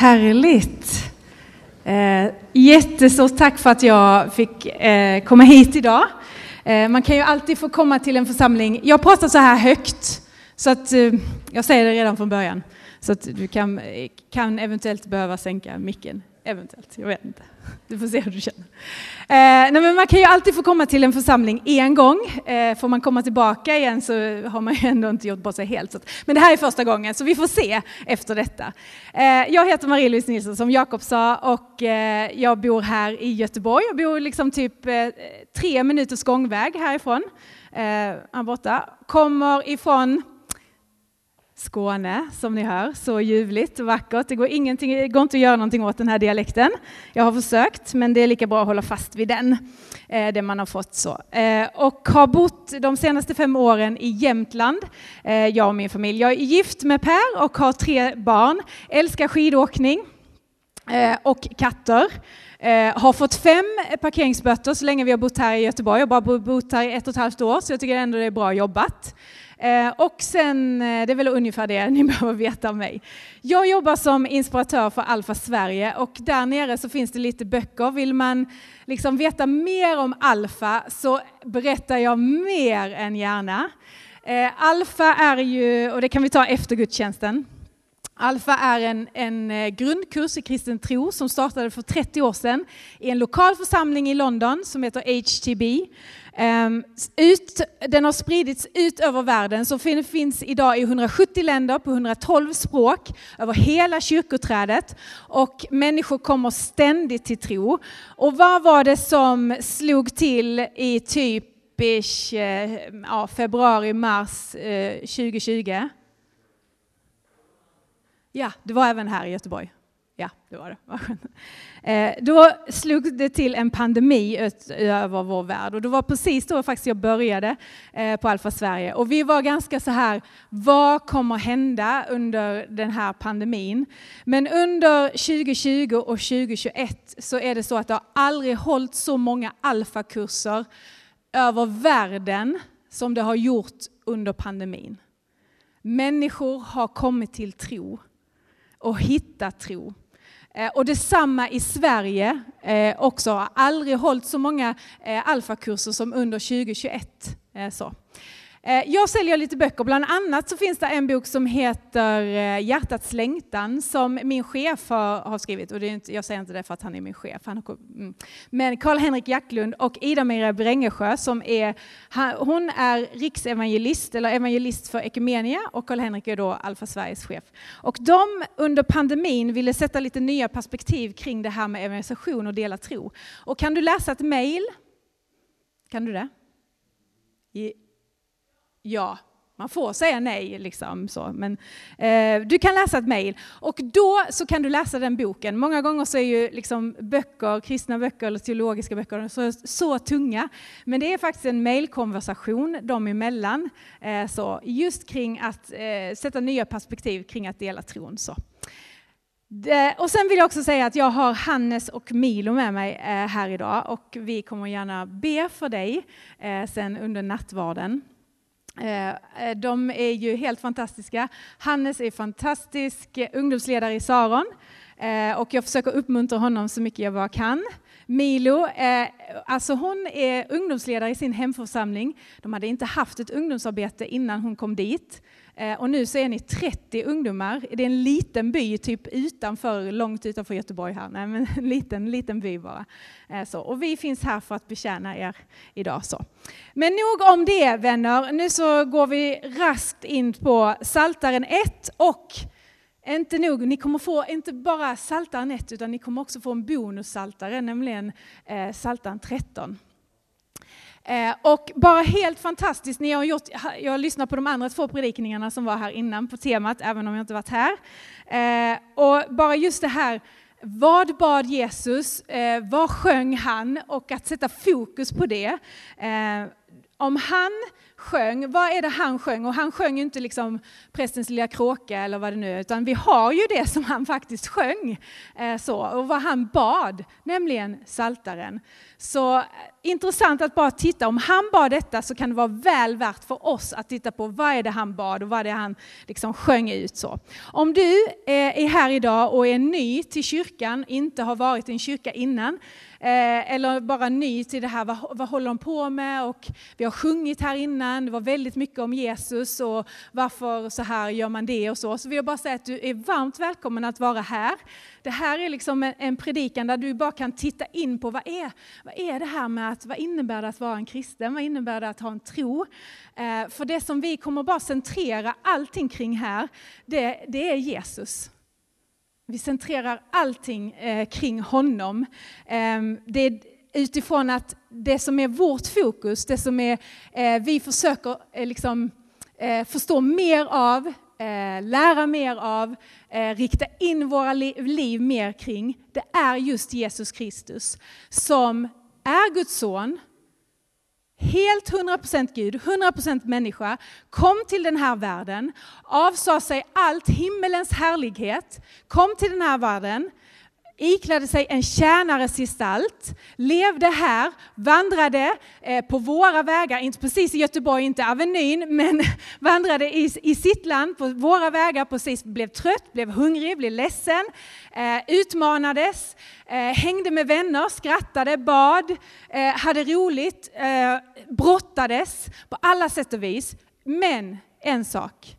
Härligt! Eh, jättestort tack för att jag fick eh, komma hit idag. Eh, man kan ju alltid få komma till en församling. Jag pratar så här högt, så att eh, jag säger det redan från början. Så att du kan, eh, kan eventuellt behöva sänka micken. Eventuellt, jag vet inte. Du får se hur du känner. Eh, nej men man kan ju alltid få komma till en församling en gång. Eh, får man komma tillbaka igen så har man ju ändå inte gjort bort sig helt. Så att, men det här är första gången, så vi får se efter detta. Eh, jag heter Marie-Louise Nilsson som Jakob sa och eh, jag bor här i Göteborg. Jag bor liksom typ eh, tre minuters gångväg härifrån. Eh, här borta. Kommer ifrån Skåne, som ni hör. Så ljuvligt och vackert. Det går, ingenting, det går inte att göra någonting åt den här dialekten. Jag har försökt, men det är lika bra att hålla fast vid den, eh, det man har fått så. Eh, och har bott de senaste fem åren i Jämtland, eh, jag och min familj. Jag är gift med Per och har tre barn, älskar skidåkning eh, och katter. Eh, har fått fem parkeringsböter så länge vi har bott här i Göteborg. Jag har bara bott här i ett och ett halvt år, så jag tycker ändå det är bra jobbat. Eh, och sen, eh, det är väl ungefär det ni behöver veta om mig. Jag jobbar som inspiratör för Alfa Sverige och där nere så finns det lite böcker. Vill man liksom veta mer om Alfa så berättar jag mer än gärna. Eh, Alfa är ju, och det kan vi ta efter gudstjänsten, Alfa är en, en eh, grundkurs i kristen tro som startade för 30 år sedan i en lokal församling i London som heter HTB. Ehm, ut, den har spridits ut över världen, så finns idag i 170 länder på 112 språk över hela kyrkoträdet och människor kommer ständigt till tro. Och vad var det som slog till i typisk ja, februari, mars eh, 2020? Ja, det var även här i Göteborg. Det var det. Eh, då slog det till en pandemi över vår värld och det var precis då faktiskt jag började eh, på Alfa Sverige. Och vi var ganska så här, vad kommer hända under den här pandemin? Men under 2020 och 2021 så är det så att det har aldrig hållit så många alfakurser över världen som det har gjort under pandemin. Människor har kommit till tro och hittat tro. Eh, och detsamma i Sverige eh, också. Har aldrig hållit så många eh, alfakurser som under 2021. Så. Eh, jag säljer lite böcker, bland annat så finns det en bok som heter eh, Hjärtats längtan som min chef har, skrivit. Och det är inte, jag säger inte det för att han är min chef. Han har. Mm. Men Karl-Henrik Jacklund och Ida-Mira Brängesjö som är, hon är riksevangelist eller evangelist för Ekumenia och Karl-Henrik är då Alfa Sveriges chef. Och de under pandemin ville sätta lite nya perspektiv kring det här med evangelisation och dela tro. Och kan du läsa ett mejl? Kan du det? Ja, man får säga nej, liksom så. men eh, du kan läsa ett mejl och då så kan du läsa den boken. Många gånger så är ju liksom böcker, kristna böcker eller teologiska böcker så, så tunga, men det är faktiskt en mejlkonversation dem emellan, eh, så, just kring att eh, sätta nya perspektiv kring att dela tron. Så. Det, och sen vill jag också säga att jag har Hannes och Milo med mig eh, här idag och vi kommer gärna be för dig eh, sen under nattvarden. Eh, eh, de är ju helt fantastiska. Hannes är fantastisk ungdomsledare i Saron eh, och jag försöker uppmuntra honom så mycket jag bara kan. Milo, alltså hon är ungdomsledare i sin hemförsamling. De hade inte haft ett ungdomsarbete innan hon kom dit. Eh, och nu så är ni 30 ungdomar. Det är en liten by, typ utanför, långt utanför Göteborg här. Nej, men en liten, liten by bara. Eh, så. Och vi finns här för att betjäna er idag. Så. Men nog om det vänner. Nu så går vi raskt in på Saltaren 1 och inte nog, ni kommer få inte bara Saltaren 1 utan ni kommer också få en bonussaltare, nämligen eh, Saltaren 13. Eh, och bara helt fantastiskt, ni har gjort, jag har lyssnat på de andra två predikningarna som var här innan på temat, även om jag inte varit här. Eh, och bara just det här, vad bad Jesus, eh, vad sjöng han och att sätta fokus på det. Eh, om han sjöng, vad är det han sjöng? Och han sjöng inte liksom prästens lilla kråka eller vad det nu är, utan vi har ju det som han faktiskt sjöng. Eh, så, och vad han bad, nämligen saltaren. Så intressant att bara titta, om han bad detta så kan det vara väl värt för oss att titta på vad är det han bad och vad är det han liksom sjöng ut. så. Om du eh, är här idag och är ny till kyrkan, inte har varit i en kyrka innan, eh, eller bara ny till det här, vad, vad håller de på med? Och vi har sjungit här innan, det var väldigt mycket om Jesus och varför så här gör man det och så. Så vill jag bara säga att du är varmt välkommen att vara här. Det här är liksom en, en predikan där du bara kan titta in på vad är, vad är det här med att, vad innebär det att vara en kristen? Vad innebär det att ha en tro? Eh, för det som vi kommer bara centrera allting kring här, det, det är Jesus. Vi centrerar allting eh, kring honom. Eh, det är utifrån att det som är vårt fokus, det som är, eh, vi försöker eh, liksom, eh, förstå mer av, eh, lära mer av, eh, rikta in våra liv mer kring, det är just Jesus Kristus som är Guds son, helt 100% Gud, 100% människa, kom till den här världen, avsade sig allt himmelens härlighet, kom till den här världen, iklädde sig en tjänares gestalt, levde här, vandrade eh, på våra vägar, inte precis i Göteborg, inte Avenyn, men vandrade i, i sitt land på våra vägar, precis blev trött, blev hungrig, blev ledsen, eh, utmanades, eh, hängde med vänner, skrattade, bad, hade roligt, brottades på alla sätt och vis. Men en sak,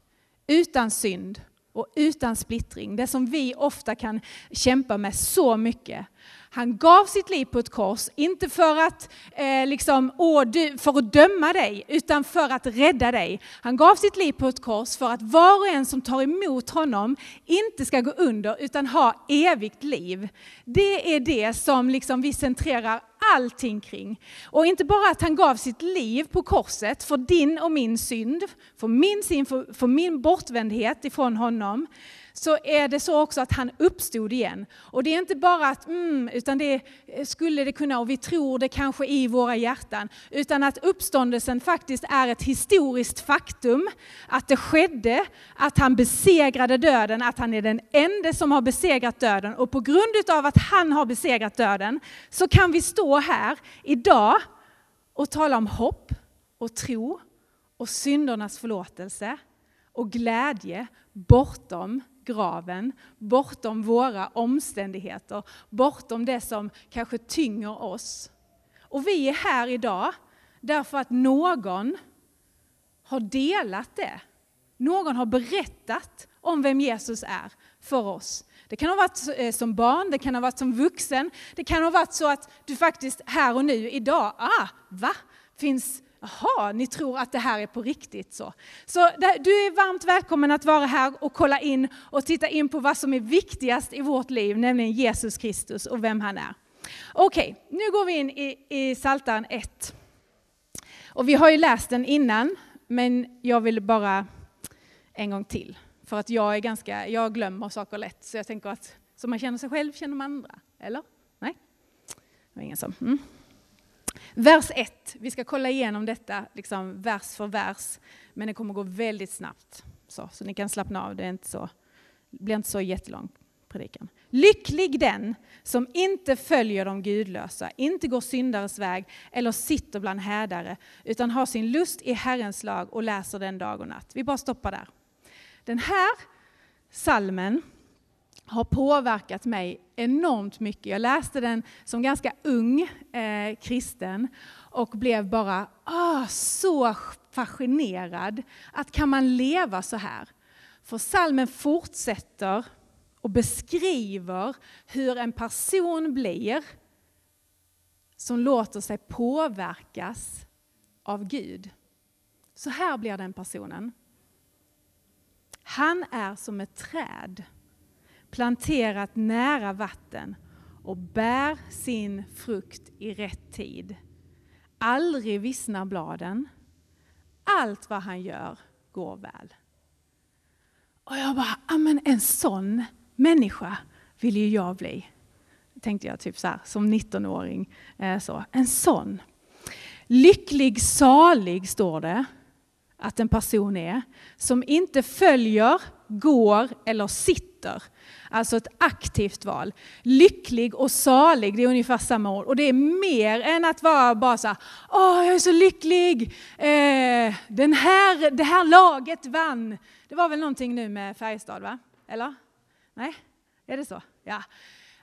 utan synd och utan splittring, det som vi ofta kan kämpa med så mycket. Han gav sitt liv på ett kors, inte för att, eh, liksom, å, du, för att döma dig, utan för att rädda dig. Han gav sitt liv på ett kors för att var och en som tar emot honom inte ska gå under, utan ha evigt liv. Det är det som liksom vi centrerar allting kring. Och inte bara att han gav sitt liv på korset för din och min synd, för min synd, för, för min bortvändhet ifrån honom, så är det så också att han uppstod igen. Och det är inte bara att, mm, utan det skulle det kunna, och vi tror det kanske i våra hjärtan, utan att uppståndelsen faktiskt är ett historiskt faktum, att det skedde, att han besegrade döden, att han är den enda som har besegrat döden. Och på grund av att han har besegrat döden så kan vi stå här idag och tala om hopp och tro och syndernas förlåtelse och glädje bortom graven, bortom våra omständigheter, bortom det som kanske tynger oss. Och vi är här idag därför att någon har delat det. Någon har berättat om vem Jesus är för oss. Det kan ha varit eh, som barn, det kan ha varit som vuxen, det kan ha varit så att du faktiskt här och nu idag, ah, va? Finns Jaha, ni tror att det här är på riktigt så. Så du är varmt välkommen att vara här och kolla in och titta in på vad som är viktigast i vårt liv, nämligen Jesus Kristus och vem han är. Okej, okay, nu går vi in i, i Psaltaren 1. Och vi har ju läst den innan, men jag vill bara en gång till. För att jag är ganska, jag glömmer saker lätt, så jag tänker att som man känner sig själv känner man andra. Eller? Nej? Det var ingen som... Mm. Vers 1, vi ska kolla igenom detta liksom vers för vers, men det kommer gå väldigt snabbt. Så, så ni kan slappna av, det, är inte så, det blir inte så jättelång predikan. Lycklig den som inte följer de gudlösa, inte går syndares väg eller sitter bland härdare, utan har sin lust i Herrens lag och läser den dag och natt. Vi bara stoppar där. Den här salmen har påverkat mig enormt mycket. Jag läste den som ganska ung eh, kristen och blev bara ah, så fascinerad. Att kan man leva så här? För salmen fortsätter och beskriver hur en person blir som låter sig påverkas av Gud. Så här blir den personen. Han är som ett träd planterat nära vatten och bär sin frukt i rätt tid. Aldrig vissnar bladen. Allt vad han gör går väl. Och jag bara, men en sån människa vill ju jag bli. Tänkte jag typ så här, som 19-åring. Eh, så. En sån. Lycklig, salig står det. att en person är som inte följer, går eller sitter. Alltså ett aktivt val. Lycklig och salig, det är ungefär samma ord. Och det är mer än att vara bara så här, åh jag är så lycklig, eh, den här, det här laget vann. Det var väl någonting nu med Färjestad va? Eller? Nej, är det så? Ja.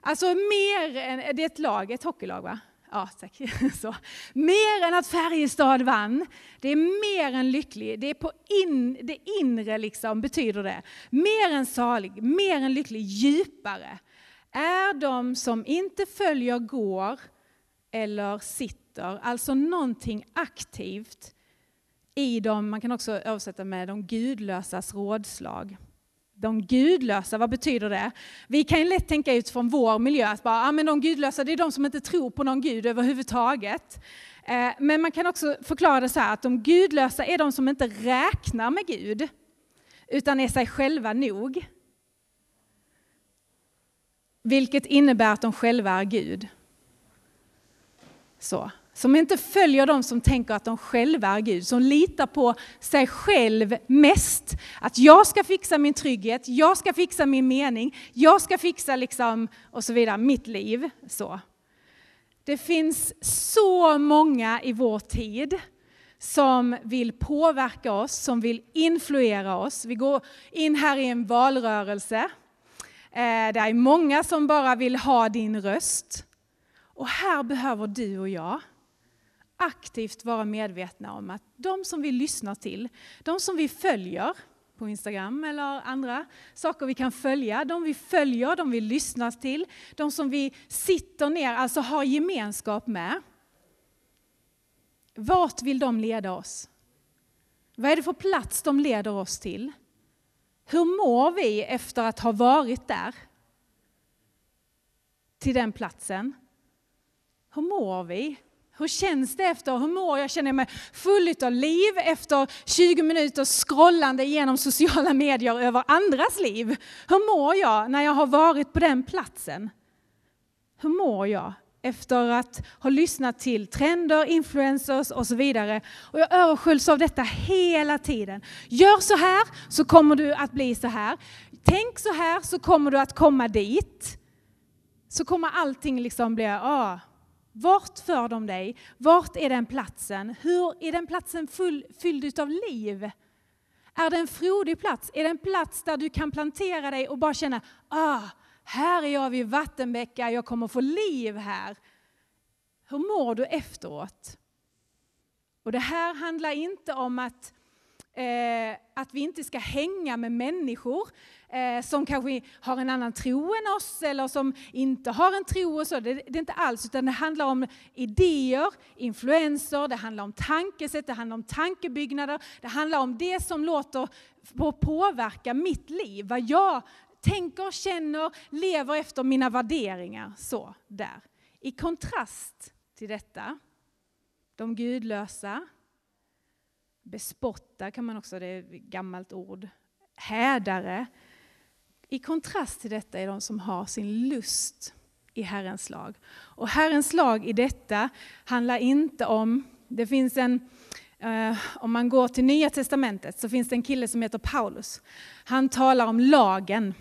Alltså mer än, det är ett lag, ett hockeylag va? Ja, tack. Så. Mer än att Färjestad vann. Det är mer än lycklig. Det är på in, det inre liksom, betyder det. Mer än salig, mer än lycklig, djupare. Är de som inte följer, går eller sitter, alltså någonting aktivt i dem, man kan också översätta med de gudlösas rådslag. De gudlösa, vad betyder det? Vi kan ju lätt tänka utifrån vår miljö att bara, ah, men de gudlösa det är de som inte tror på någon gud överhuvudtaget. Eh, men man kan också förklara det så här att de gudlösa är de som inte räknar med Gud, utan är sig själva nog. Vilket innebär att de själva är Gud. Så. Som inte följer de som tänker att de själva är Gud, som litar på sig själv mest. Att jag ska fixa min trygghet, jag ska fixa min mening, jag ska fixa liksom, och så vidare, mitt liv. Så. Det finns så många i vår tid som vill påverka oss, som vill influera oss. Vi går in här i en valrörelse. Eh, Det är många som bara vill ha din röst. Och här behöver du och jag aktivt vara medvetna om att de som vi lyssnar till, de som vi följer på Instagram eller andra saker vi kan följa, de vi följer, de vi lyssnar till, de som vi sitter ner, alltså har gemenskap med. Vart vill de leda oss? Vad är det för plats de leder oss till? Hur mår vi efter att ha varit där? Till den platsen. Hur mår vi? Hur känns det efter, hur mår jag? Känner jag mig full av liv efter 20 minuters scrollande genom sociala medier över andras liv? Hur mår jag när jag har varit på den platsen? Hur mår jag efter att ha lyssnat till trender, influencers och så vidare. Och jag översköljs av detta hela tiden. Gör så här så kommer du att bli så här. Tänk så här så kommer du att komma dit. Så kommer allting liksom bli, ah, vart för de dig? Vart är den platsen? Hur är den platsen full, fylld av liv? Är det en frodig plats? Är det en plats där du kan plantera dig och bara känna, ah, här är jag vid vattenbäckar, jag kommer få liv här. Hur mår du efteråt? Och det här handlar inte om att eh, att vi inte ska hänga med människor eh, som kanske har en annan tro än oss eller som inte har en tro och så. Det, det är inte alls, utan det handlar om idéer, influenser, det handlar om tankesätt, det handlar om tankebyggnader, det handlar om det som låter påverka mitt liv, vad jag tänker, känner, lever efter mina värderingar. Så, där. I kontrast till detta, de gudlösa, Bespotta kan man också, det är ett gammalt ord. Hädare. I kontrast till detta är de som har sin lust i Herrens lag. Och Herrens lag i detta handlar inte om, det finns en, eh, om man går till Nya Testamentet så finns det en kille som heter Paulus. Han talar om lagen.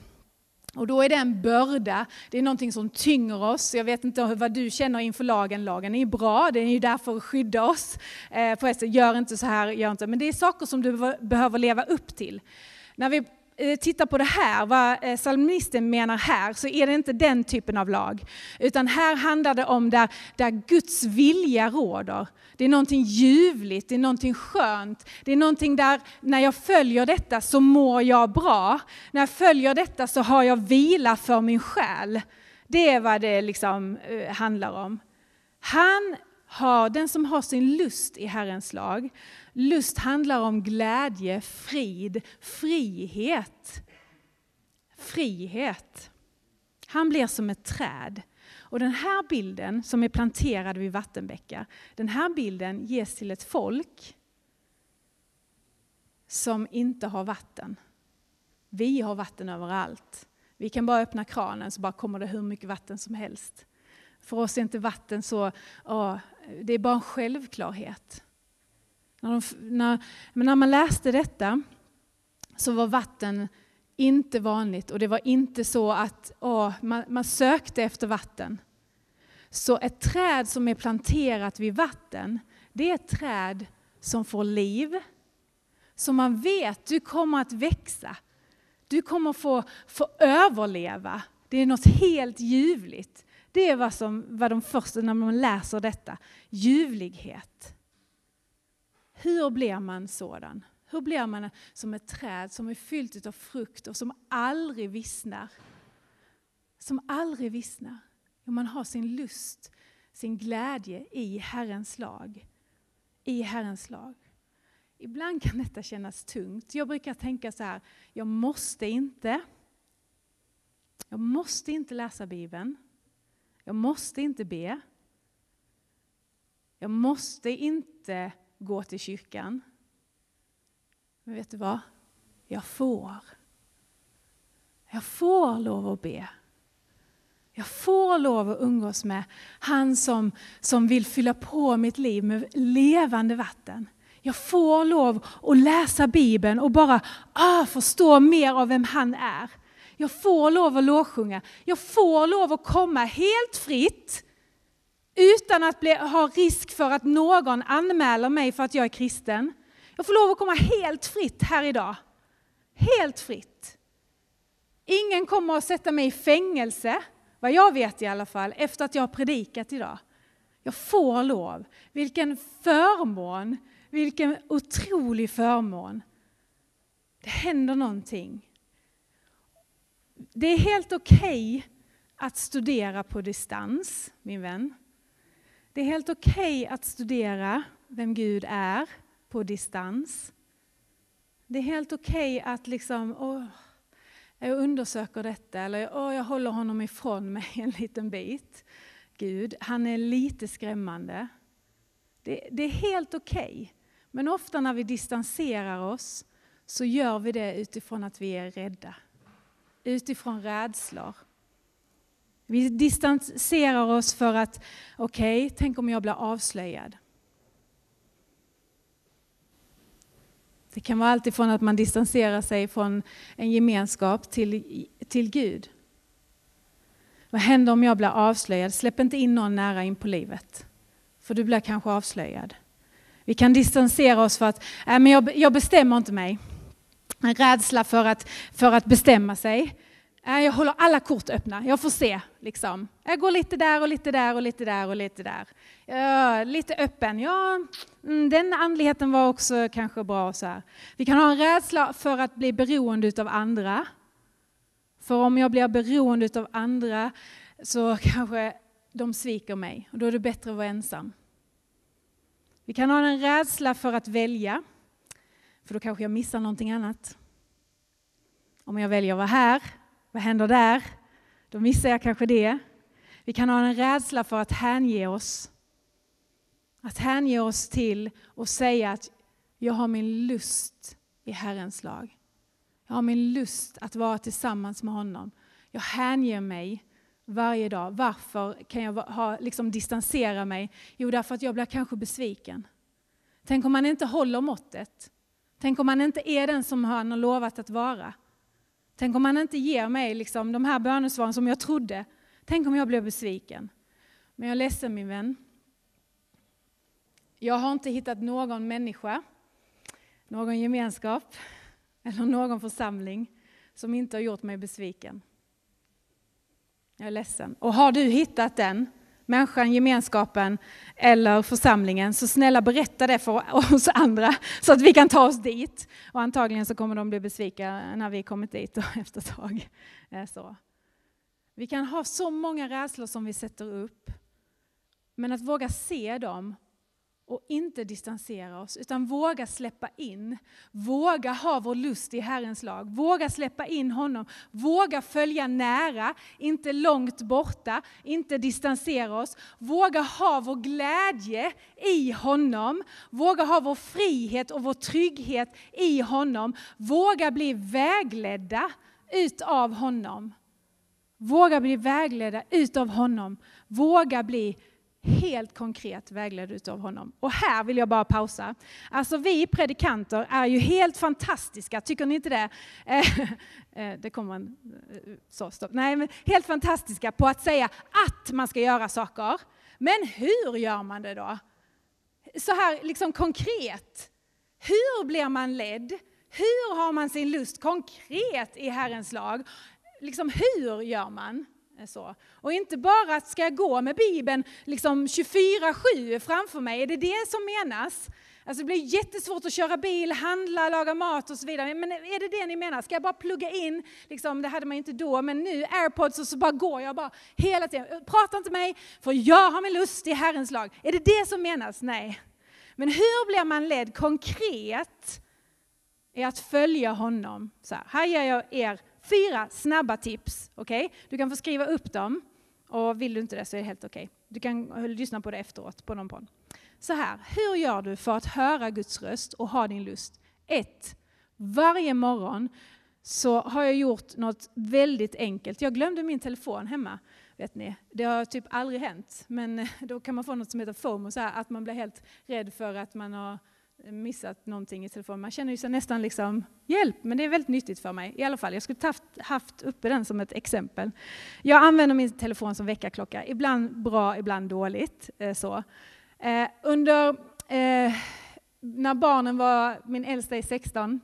Och då är det en börda, det är någonting som tynger oss. Jag vet inte vad du känner inför lagen. Lagen är ju bra, den är ju där för att skydda oss. Eh, på ett sätt, gör inte så här, gör inte. Men det är saker som du behöver leva upp till. När vi Eh, tittar på det här, vad eh, psalmisten menar här, så är det inte den typen av lag. Utan här handlar det om där, där Guds vilja råder. Det är någonting ljuvligt, det är någonting skönt. Det är någonting där när jag följer detta så mår jag bra. När jag följer detta så har jag vila för min själ. Det är vad det liksom eh, handlar om. Han har, den som har sin lust i Herrens lag, lust handlar om glädje, frid, frihet. Frihet. Han blir som ett träd. Och den här bilden som är planterad vid vattenbäckar, den här bilden ges till ett folk som inte har vatten. Vi har vatten överallt. Vi kan bara öppna kranen så bara kommer det hur mycket vatten som helst. För oss är inte vatten så, åh, det är bara en självklarhet. När, de, när, när man läste detta så var vatten inte vanligt och det var inte så att åh, man, man sökte efter vatten. Så ett träd som är planterat vid vatten, det är ett träd som får liv, som man vet du kommer att växa. Du kommer få, få överleva. Det är något helt ljuvligt. Det är vad, som, vad de första, när man läser detta, ljuvlighet. Hur blir man sådan? Hur blir man som ett träd som är fyllt av frukt och som aldrig vissnar? Som aldrig vissnar. Jo, man har sin lust, sin glädje i Herrens lag. I Herrens lag. Ibland kan detta kännas tungt. Jag brukar tänka så här, jag måste inte. Jag måste inte läsa Bibeln. Jag måste inte be. Jag måste inte gå till kyrkan. Men vet du vad? Jag får. Jag får lov att be. Jag får lov att umgås med han som, som vill fylla på mitt liv med levande vatten. Jag får lov att läsa Bibeln och bara ah, förstå mer av vem han är. Jag får lov att lovsjunga. Jag får lov att komma helt fritt utan att bli, ha risk för att någon anmäler mig för att jag är kristen. Jag får lov att komma helt fritt här idag. Helt fritt. Ingen kommer att sätta mig i fängelse, vad jag vet i alla fall, efter att jag har predikat idag. Jag får lov. Vilken förmån, vilken otrolig förmån. Det händer någonting. Det är helt okej okay att studera på distans, min vän. Det är helt okej okay att studera vem Gud är på distans. Det är helt okej okay att liksom, åh, jag undersöker detta eller åh, jag håller honom ifrån mig en liten bit. Gud, han är lite skrämmande. Det, det är helt okej. Okay. Men ofta när vi distanserar oss så gör vi det utifrån att vi är rädda. Utifrån rädslor. Vi distanserar oss för att, okej, okay, tänk om jag blir avslöjad. Det kan vara alltifrån att man distanserar sig från en gemenskap till, till Gud. Vad händer om jag blir avslöjad? Släpp inte in någon nära in på livet. För du blir kanske avslöjad. Vi kan distansera oss för att, äh, men jag, jag bestämmer inte mig. En rädsla för att, för att bestämma sig. Eh, jag håller alla kort öppna, jag får se. Liksom. Jag går lite där och lite där och lite där och lite där. Eh, lite öppen. Ja, mm, den andligheten var också kanske bra. Så här. Vi kan ha en rädsla för att bli beroende av andra. För om jag blir beroende av andra så kanske de sviker mig och då är det bättre att vara ensam. Vi kan ha en rädsla för att välja, för då kanske jag missar någonting annat. Om jag väljer att vara här, vad händer där? Då missar jag kanske det. Vi kan ha en rädsla för att hänge oss. Att hänge oss till och säga att jag har min lust i Herrens lag. Jag har min lust att vara tillsammans med honom. Jag hänger mig varje dag. Varför kan jag ha, liksom distansera mig? Jo, därför att jag blir kanske besviken. Tänk om man inte håller måttet. Tänk om man inte är den som han har lovat att vara. Tänk om han inte ger mig liksom de här bönesvaren som jag trodde. Tänk om jag blir besviken. Men jag är ledsen min vän. Jag har inte hittat någon människa, någon gemenskap eller någon församling som inte har gjort mig besviken. Jag är ledsen. Och har du hittat den, människan, gemenskapen eller församlingen, så snälla berätta det för oss andra så att vi kan ta oss dit. Och antagligen så kommer de bli besvikna när vi kommit dit efter ett tag. Eh, så. Vi kan ha så många rädslor som vi sätter upp, men att våga se dem och inte distansera oss, utan våga släppa in. Våga ha vår lust i Herrens lag. Våga släppa in honom. Våga följa nära, inte långt borta, inte distansera oss. Våga ha vår glädje i honom. Våga ha vår frihet och vår trygghet i honom. Våga bli vägledda utav honom. Våga bli vägledda utav honom. Våga bli helt konkret vägledd utav honom. Och här vill jag bara pausa. Alltså vi predikanter är ju helt fantastiska, tycker ni inte det? Eh, eh, det kommer en... Eh, så, stopp. Nej, men helt fantastiska på att säga att man ska göra saker. Men hur gör man det då? Så här liksom konkret. Hur blir man ledd? Hur har man sin lust konkret i Herrens lag? Liksom hur gör man? Eh, så. Och inte bara att ska jag gå med Bibeln liksom 24-7 framför mig, är det det som menas? Alltså det blir jättesvårt att köra bil, handla, laga mat och så vidare. Men är det det ni menar? Ska jag bara plugga in, liksom, det hade man inte då, men nu airpods och så bara går jag bara hela tiden. Eh, prata inte med mig, för jag har min lust i Herrens lag. Är det det som menas? Nej. Men hur blir man ledd konkret i att följa honom? Så här, här ger jag er Fyra snabba tips. Okay? Du kan få skriva upp dem. Och vill du inte det så är det helt okej. Okay. Du kan lyssna på det efteråt på någon podd. Så här, hur gör du för att höra Guds röst och ha din lust? 1. Varje morgon så har jag gjort något väldigt enkelt. Jag glömde min telefon hemma. Vet ni. Det har typ aldrig hänt. Men då kan man få något som heter FOMO, så här, att man blir helt rädd för att man har missat någonting i telefonen. Man känner ju sig nästan liksom, hjälp, men det är väldigt nyttigt för mig. I alla fall, jag skulle haft, haft uppe den som ett exempel. Jag använder min telefon som väckarklocka, ibland bra, ibland dåligt. Eh, så. Eh, under, eh, när barnen var, min äldsta är 16,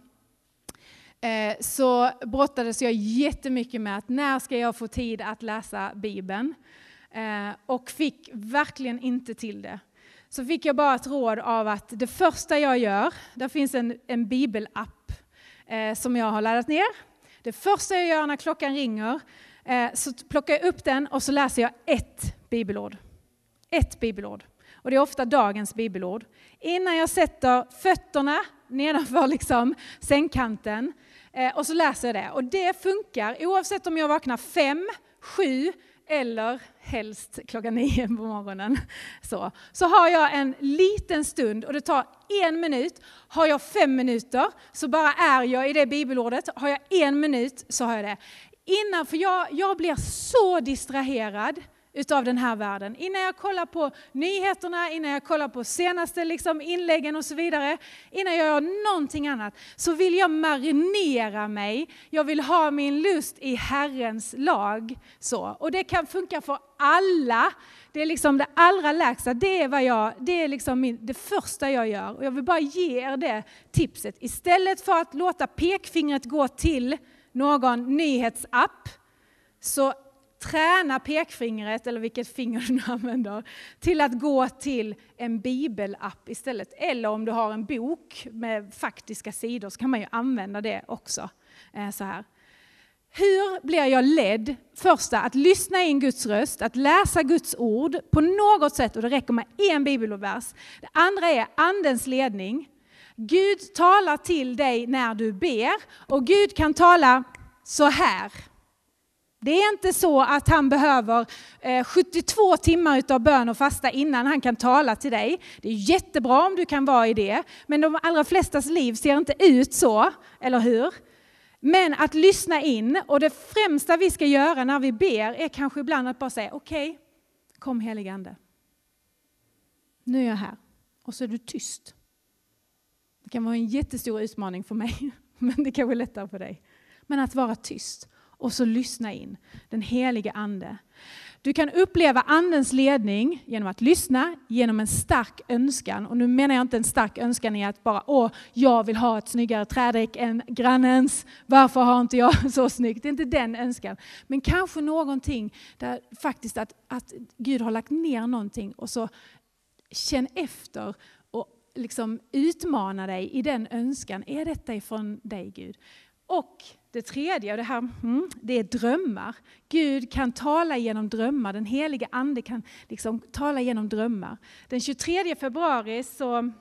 eh, så brottades jag jättemycket med att när ska jag få tid att läsa Bibeln? Eh, och fick verkligen inte till det så fick jag bara ett råd av att det första jag gör, där finns en, en bibelapp eh, som jag har laddat ner. Det första jag gör när klockan ringer eh, så plockar jag upp den och så läser jag ett bibelord. Ett bibelord. Och det är ofta dagens bibelord. Innan jag sätter fötterna nedanför liksom sängkanten eh, och så läser jag det. Och det funkar oavsett om jag vaknar fem, sju eller helst klockan nio på morgonen. Så. så har jag en liten stund och det tar en minut. Har jag fem minuter så bara är jag i det bibelordet. Har jag en minut så har jag det. Innan, för jag, jag blir så distraherad utav den här världen. Innan jag kollar på nyheterna, innan jag kollar på senaste liksom inläggen och så vidare, innan jag gör någonting annat, så vill jag marinera mig. Jag vill ha min lust i Herrens lag. Så. Och det kan funka för alla. Det är liksom det allra lägsta, det är, vad jag, det, är liksom min, det första jag gör. Och jag vill bara ge er det tipset. Istället för att låta pekfingret gå till någon nyhetsapp, så träna pekfingret, eller vilket finger du nu använder, till att gå till en bibelapp istället. Eller om du har en bok med faktiska sidor så kan man ju använda det också. Eh, så här. Hur blir jag ledd? Första, att lyssna in Guds röst, att läsa Guds ord på något sätt, och det räcker med en bibelvers. Det andra är Andens ledning. Gud talar till dig när du ber, och Gud kan tala så här. Det är inte så att han behöver eh, 72 timmar utav bön och fasta innan han kan tala till dig. Det är jättebra om du kan vara i det, men de allra flestas liv ser inte ut så, eller hur? Men att lyssna in, och det främsta vi ska göra när vi ber är kanske ibland att bara säga okej, okay, kom helige Ande. Nu är jag här. Och så är du tyst. Det kan vara en jättestor utmaning för mig, men det kanske är lättare för dig. Men att vara tyst och så lyssna in den helige Ande. Du kan uppleva Andens ledning genom att lyssna, genom en stark önskan. Och nu menar jag inte en stark önskan i att bara, åh, jag vill ha ett snyggare trädäck än grannens. Varför har inte jag så snyggt? Det är inte den önskan. Men kanske någonting där faktiskt att, att Gud har lagt ner någonting och så känn efter och liksom utmana dig i den önskan. Är detta ifrån dig Gud? Och det tredje, och det här, mm, det är drömmar. Gud kan tala genom drömmar, den helige Ande kan liksom tala genom drömmar. Den 23 februari så,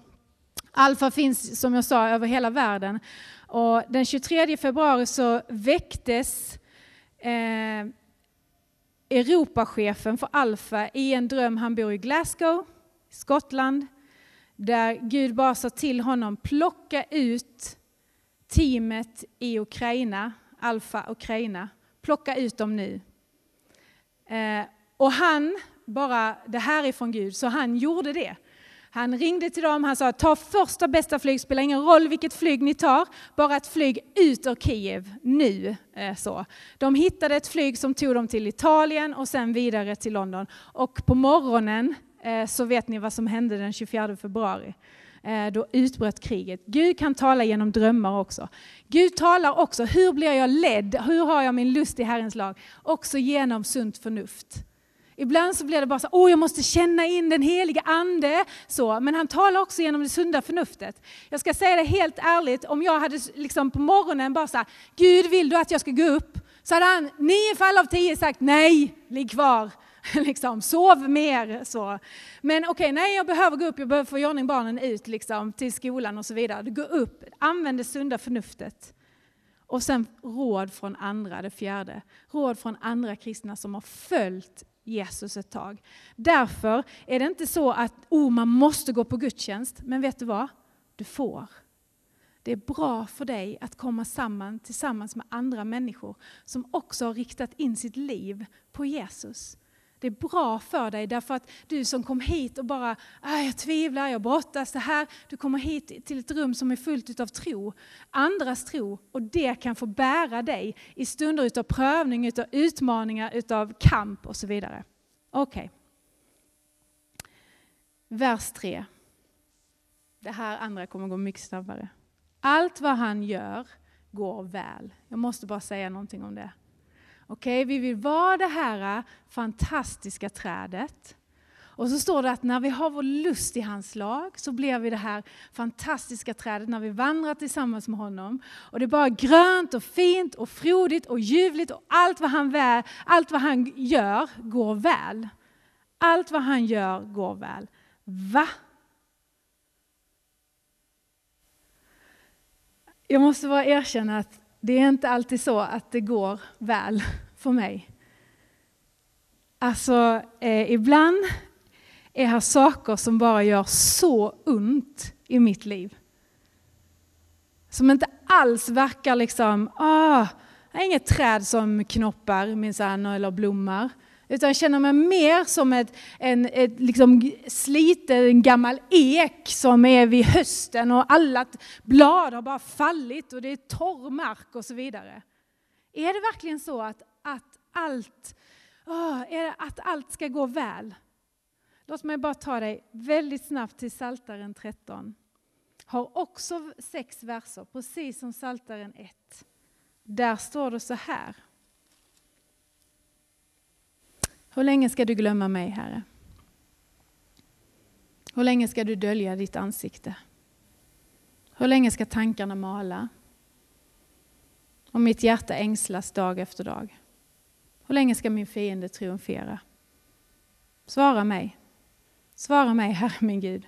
Alfa finns som jag sa över hela världen, och den 23 februari så väcktes eh, Europachefen för Alfa i en dröm. Han bor i Glasgow, Skottland, där Gud bara sa till honom, plocka ut teamet i Ukraina, Alfa Ukraina, plocka ut dem nu. Eh, och han bara det här är från Gud, så han gjorde det. Han ringde till dem, han sa ta första bästa flyg, spelar ingen roll vilket flyg ni tar, bara ett flyg ut ur Kiev nu. Eh, så. De hittade ett flyg som tog dem till Italien och sen vidare till London. Och på morgonen eh, så vet ni vad som hände den 24 februari. Eh, då utbröt kriget. Gud kan tala genom drömmar också. Gud talar också, hur blir jag ledd? Hur har jag min lust i Herrens lag? Också genom sunt förnuft. Ibland så blir det bara så, åh jag måste känna in den heliga ande. Så, men han talar också genom det sunda förnuftet. Jag ska säga det helt ärligt, om jag hade liksom på morgonen bara sagt, Gud vill du att jag ska gå upp? Så hade han nio fall av tio sagt, nej, ligg kvar. liksom, sov mer. Så. Men okej, okay, nej jag behöver gå upp, jag behöver få i ordning barnen ut liksom, till skolan och så vidare. Gå upp, använd det sunda förnuftet. Och sen råd från andra, det fjärde. Råd från andra kristna som har följt Jesus ett tag. Därför är det inte så att oh, man måste gå på gudstjänst, men vet du vad? Du får. Det är bra för dig att komma samman tillsammans med andra människor som också har riktat in sitt liv på Jesus. Det är bra för dig därför att du som kom hit och bara, ah, jag tvivlar, jag brottas det här. Du kommer hit till ett rum som är fullt av tro, andras tro och det kan få bära dig i stunder utav prövning, utav utmaningar, utav kamp och så vidare. Okej. Okay. Vers 3. Det här andra kommer gå mycket snabbare. Allt vad han gör går väl. Jag måste bara säga någonting om det. Okej, okay, vi vill vara det här äh, fantastiska trädet. Och så står det att när vi har vår lust i hans lag så blir vi det här fantastiska trädet när vi vandrar tillsammans med honom. Och det är bara grönt och fint och frodigt och ljuvligt och allt vad han, väl, allt vad han gör går väl. Allt vad han gör går väl. Va? Jag måste bara erkänna att det är inte alltid så att det går väl för mig. Alltså, eh, ibland är här saker som bara gör så ont i mitt liv. Som inte alls verkar liksom, ah, inget träd som knoppar minsann eller blommar. Utan jag känner mig mer som ett, en ett liksom sliten gammal ek som är vid hösten och alla blad har bara fallit och det är torr mark och så vidare. Är det verkligen så att, att, allt, oh, är det att allt ska gå väl? Låt mig bara ta dig väldigt snabbt till Saltaren 13. Har också sex verser, precis som Saltaren 1. Där står det så här. Hur länge ska du glömma mig, Herre? Hur länge ska du dölja ditt ansikte? Hur länge ska tankarna mala? Och mitt hjärta ängslas dag efter dag. Hur länge ska min fiende triumfera? Svara mig. Svara mig, Herre min Gud.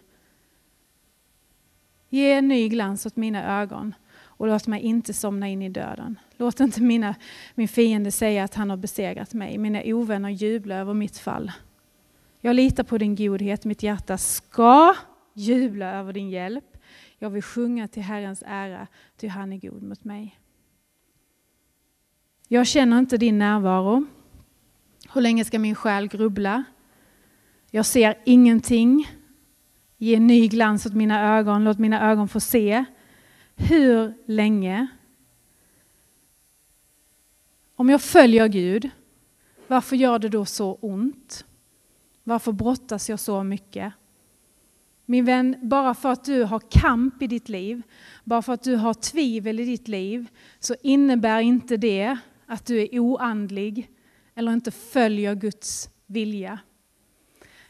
Ge en ny glans åt mina ögon och låt mig inte somna in i döden. Låt inte mina, min fiende säga att han har besegrat mig. Mina ovänner jublar över mitt fall. Jag litar på din godhet, mitt hjärta ska jubla över din hjälp. Jag vill sjunga till Herrens ära, ty han är god mot mig. Jag känner inte din närvaro. Hur länge ska min själ grubbla? Jag ser ingenting. Ge ny glans åt mina ögon, låt mina ögon få se. Hur länge? Om jag följer Gud, varför gör det då så ont? Varför brottas jag så mycket? Min vän, bara för att du har kamp i ditt liv, bara för att du har tvivel i ditt liv, så innebär inte det att du är oandlig eller inte följer Guds vilja.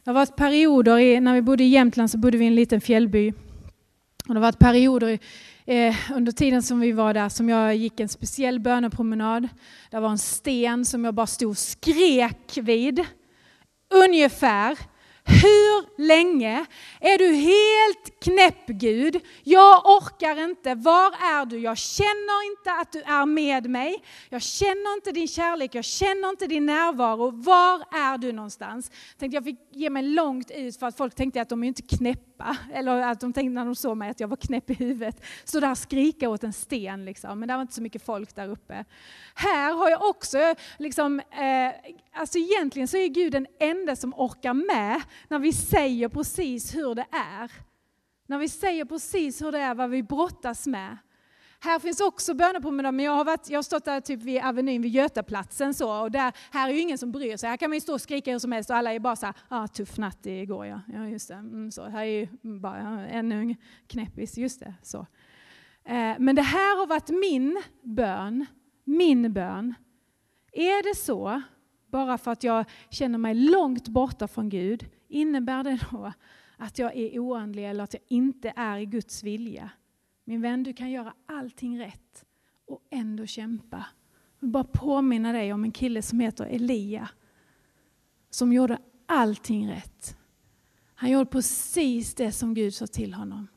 Det har varit perioder, när vi bodde i Jämtland så bodde vi i en liten fjällby. Och det har varit perioder eh, under tiden som vi var där som jag gick en speciell bönepromenad. Det var en sten som jag bara stod och skrek vid. Ungefär hur länge är du helt knäpp Gud? Jag orkar inte. Var är du? Jag känner inte att du är med mig. Jag känner inte din kärlek. Jag känner inte din närvaro. Var är du någonstans? Jag tänkte jag fick ge mig långt ut för att folk tänkte att de är inte knäppa. Eller att de tänkte när de såg mig att jag var knäpp i huvudet. Stå där och skrika åt en sten liksom. Men det var inte så mycket folk där uppe. Här har jag också liksom, eh, alltså egentligen så är Gud den enda som orkar med när vi säger precis hur det är. När vi säger precis hur det är, vad vi brottas med. Här finns också bönepromenader, men jag har, varit, jag har stått där typ vid Avenyn vid Götaplatsen så, och där, här är ju ingen som bryr sig. Här kan man ju stå och skrika hur som helst och alla är bara så här, ah, tuff natt igår ja. Ja just det, mm, så. Här är ju bara ja, ännu en knäppis, just det. Så. Eh, men det här har varit min bön, min bön. Är det så, bara för att jag känner mig långt borta från Gud, innebär det då att jag är oandlig eller att jag inte är i Guds vilja? Min vän, du kan göra allting rätt och ändå kämpa. Jag vill bara påminna dig om en kille som heter Elia. Som gjorde allting rätt. Han gjorde precis det som Gud sa till honom.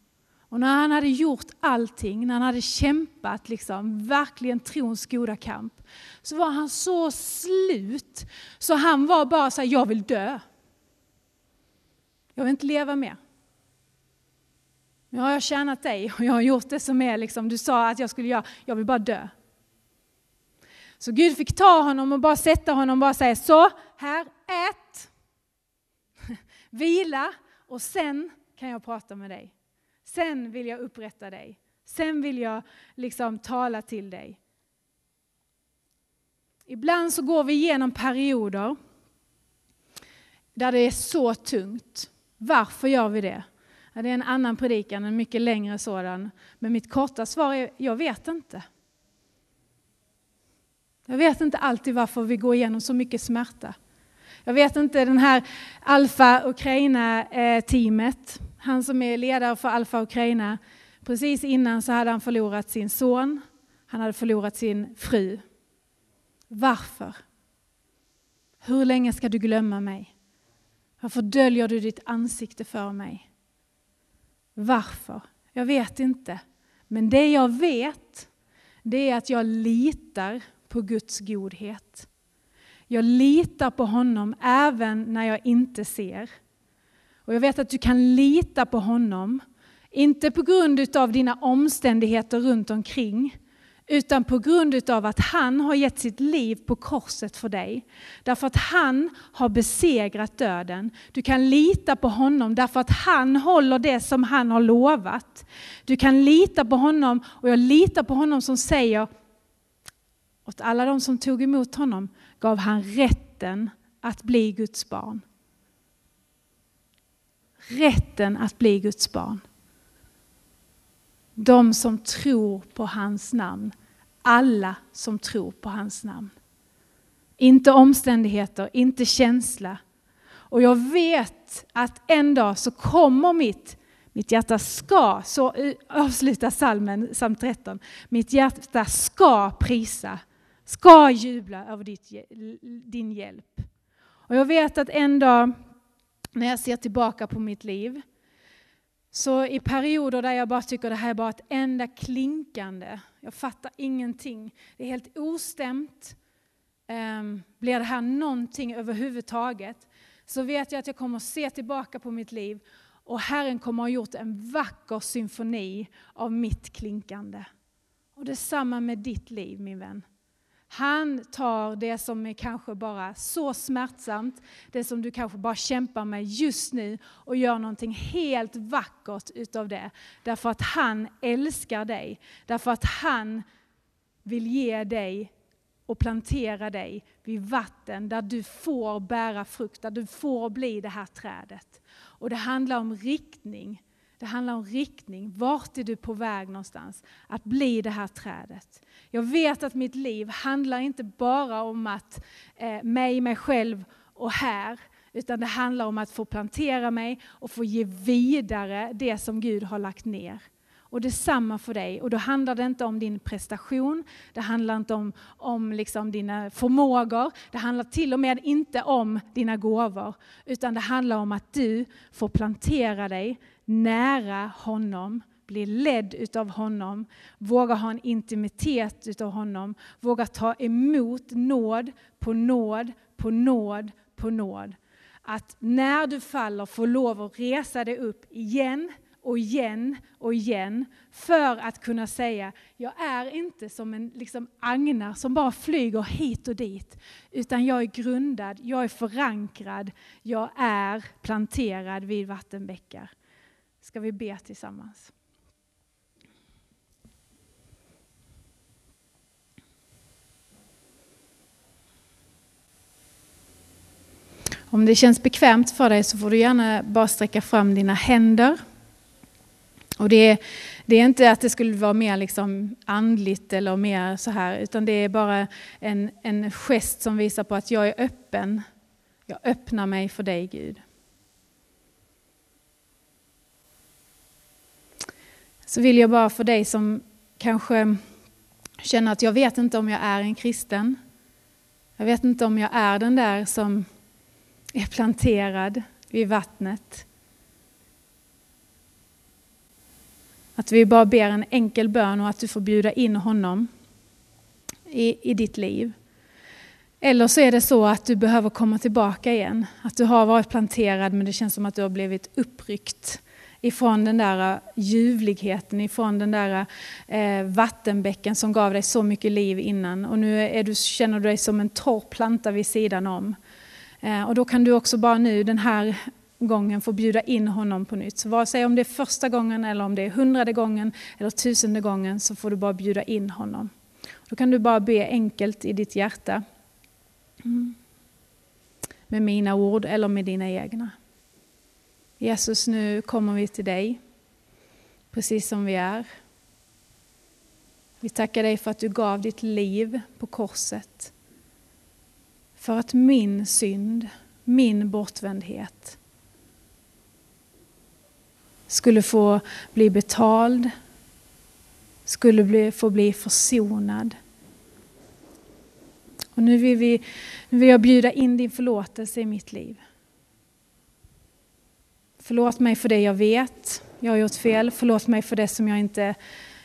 Och när han hade gjort allting, när han hade kämpat liksom, verkligen trons goda kamp, så var han så slut så han var bara så här, jag vill dö. Jag vill inte leva mer. Nu har jag tjänat dig och jag har gjort det som är liksom, du sa att jag skulle göra, jag vill bara dö. Så Gud fick ta honom och bara sätta honom och bara säga, så här, ät, vila och sen kan jag prata med dig. Sen vill jag upprätta dig. Sen vill jag liksom tala till dig. Ibland så går vi igenom perioder där det är så tungt. Varför gör vi det? Ja, det är en annan predikan, en mycket längre sådan. Men mitt korta svar är, jag vet inte. Jag vet inte alltid varför vi går igenom så mycket smärta. Jag vet inte, den här Alfa Ukraina-teamet, han som är ledare för Alfa Ukraina, precis innan så hade han förlorat sin son, han hade förlorat sin fru. Varför? Hur länge ska du glömma mig? Varför döljer du ditt ansikte för mig? Varför? Jag vet inte. Men det jag vet, det är att jag litar på Guds godhet. Jag litar på honom även när jag inte ser. Och jag vet att du kan lita på honom, inte på grund av dina omständigheter runt omkring, utan på grund av att han har gett sitt liv på korset för dig. Därför att han har besegrat döden. Du kan lita på honom därför att han håller det som han har lovat. Du kan lita på honom och jag litar på honom som säger åt alla de som tog emot honom gav han rätten att bli Guds barn. Rätten att bli Guds barn. De som tror på hans namn. Alla som tror på hans namn. Inte omständigheter, inte känsla. Och jag vet att en dag så kommer mitt, mitt hjärta ska, så avslutar salmen, psalm 13, mitt hjärta ska prisa, ska jubla över ditt, din hjälp. Och jag vet att en dag när jag ser tillbaka på mitt liv så i perioder där jag bara tycker det här är bara ett enda klinkande, jag fattar ingenting, det är helt ostämt, um, blir det här någonting överhuvudtaget, så vet jag att jag kommer att se tillbaka på mitt liv och Herren kommer att ha gjort en vacker symfoni av mitt klinkande. Och detsamma med ditt liv min vän. Han tar det som är kanske bara så smärtsamt, det som du kanske bara kämpar med just nu och gör någonting helt vackert utav det. Därför att han älskar dig, därför att han vill ge dig och plantera dig vid vatten där du får bära frukt, där du får bli det här trädet. Och det handlar om riktning. Det handlar om riktning. Vart är du på väg någonstans? Att bli det här trädet. Jag vet att mitt liv handlar inte bara om att eh, mig, mig själv och här, utan det handlar om att få plantera mig och få ge vidare det som Gud har lagt ner. Och detsamma för dig. Och då handlar det inte om din prestation, det handlar inte om, om liksom dina förmågor, det handlar till och med inte om dina gåvor, utan det handlar om att du får plantera dig nära honom, bli ledd utav honom, våga ha en intimitet utav honom, våga ta emot nåd på nåd på nåd på nåd. Att när du faller få lov att resa dig upp igen och igen och igen för att kunna säga, jag är inte som en liksom agnar som bara flyger hit och dit, utan jag är grundad, jag är förankrad, jag är planterad vid vattenbäckar. Ska vi be tillsammans? Om det känns bekvämt för dig så får du gärna bara sträcka fram dina händer. Och det, är, det är inte att det skulle vara mer liksom andligt eller mer så här, utan det är bara en, en gest som visar på att jag är öppen. Jag öppnar mig för dig Gud. Så vill jag bara för dig som kanske känner att jag vet inte om jag är en kristen. Jag vet inte om jag är den där som är planterad vid vattnet. Att vi bara ber en enkel bön och att du får bjuda in honom i, i ditt liv. Eller så är det så att du behöver komma tillbaka igen. Att du har varit planterad men det känns som att du har blivit uppryckt ifrån den där eh, ljuvligheten, ifrån den där eh, vattenbäcken som gav dig så mycket liv innan. Och nu är du, känner du dig som en torr planta vid sidan om. Eh, och då kan du också bara nu den här gången får bjuda in honom på nytt. Så vare sig om det är första gången eller om det är hundrade gången eller tusende gången så får du bara bjuda in honom. Då kan du bara be enkelt i ditt hjärta. Mm. Med mina ord eller med dina egna. Jesus, nu kommer vi till dig precis som vi är. Vi tackar dig för att du gav ditt liv på korset för att min synd, min bortvändhet skulle få bli betald, skulle bli, få bli försonad. Och nu vill, vi, nu vill jag bjuda in din förlåtelse i mitt liv. Förlåt mig för det jag vet, jag har gjort fel. Förlåt mig för det som jag inte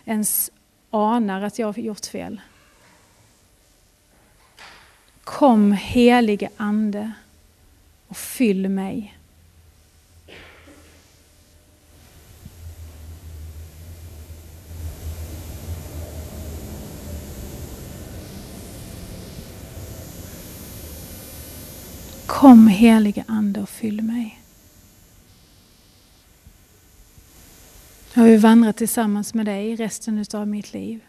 ens anar att jag har gjort fel. Kom helige Ande och fyll mig. Kom helige Ande och fyll mig. Jag vill vandra tillsammans med dig resten av mitt liv.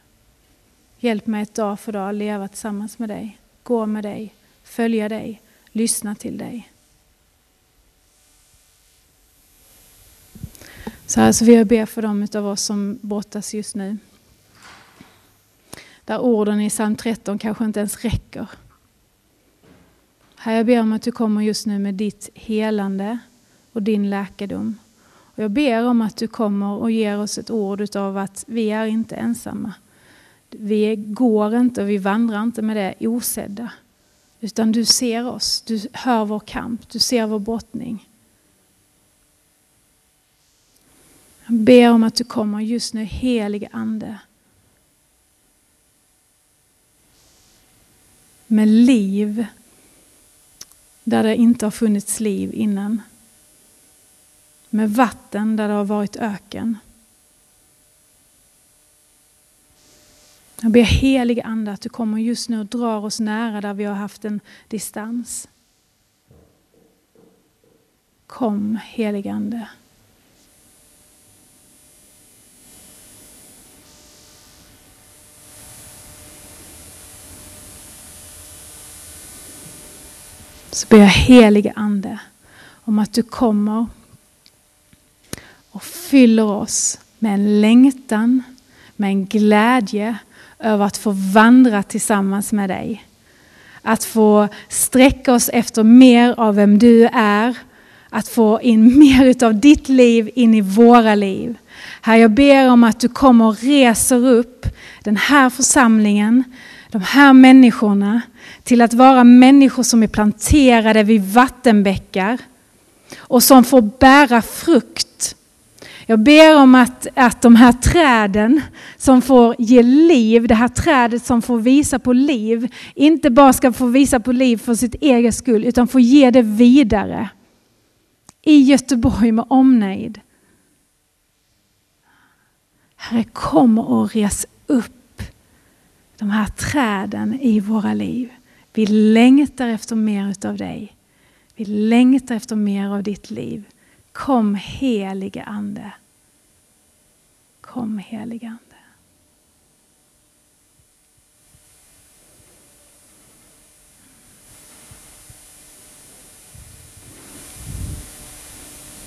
Hjälp mig ett dag för dag leva tillsammans med dig gå med dig, följa dig, lyssna till dig. Så här så vill jag be för dem av oss som brottas just nu. Där orden i psalm 13 kanske inte ens räcker. Herre, jag ber om att du kommer just nu med ditt helande och din läkedom. Och jag ber om att du kommer och ger oss ett ord av att vi är inte ensamma. Vi går inte och vi vandrar inte med det osedda. Utan du ser oss, du hör vår kamp, du ser vår brottning. Jag ber om att du kommer just nu, helige Ande. Med liv där det inte har funnits liv innan. Med vatten där det har varit öken. Jag ber helig Ande att du kommer just nu och drar oss nära där vi har haft en distans. Kom helig Ande. Så ber jag helige Ande om att du kommer och fyller oss med en längtan, med en glädje, över att få vandra tillsammans med dig. Att få sträcka oss efter mer av vem du är. Att få in mer av ditt liv in i våra liv. Herre, jag ber om att du kommer och reser upp den här församlingen, de här människorna till att vara människor som är planterade vid vattenbäckar och som får bära frukt jag ber om att, att de här träden som får ge liv, det här trädet som får visa på liv, inte bara ska få visa på liv för sitt eget skull, utan få ge det vidare. I Göteborg med omnejd. Herre, kom och res upp de här träden i våra liv. Vi längtar efter mer utav dig. Vi längtar efter mer av ditt liv. Kom helige Ande. Kom helige Ande.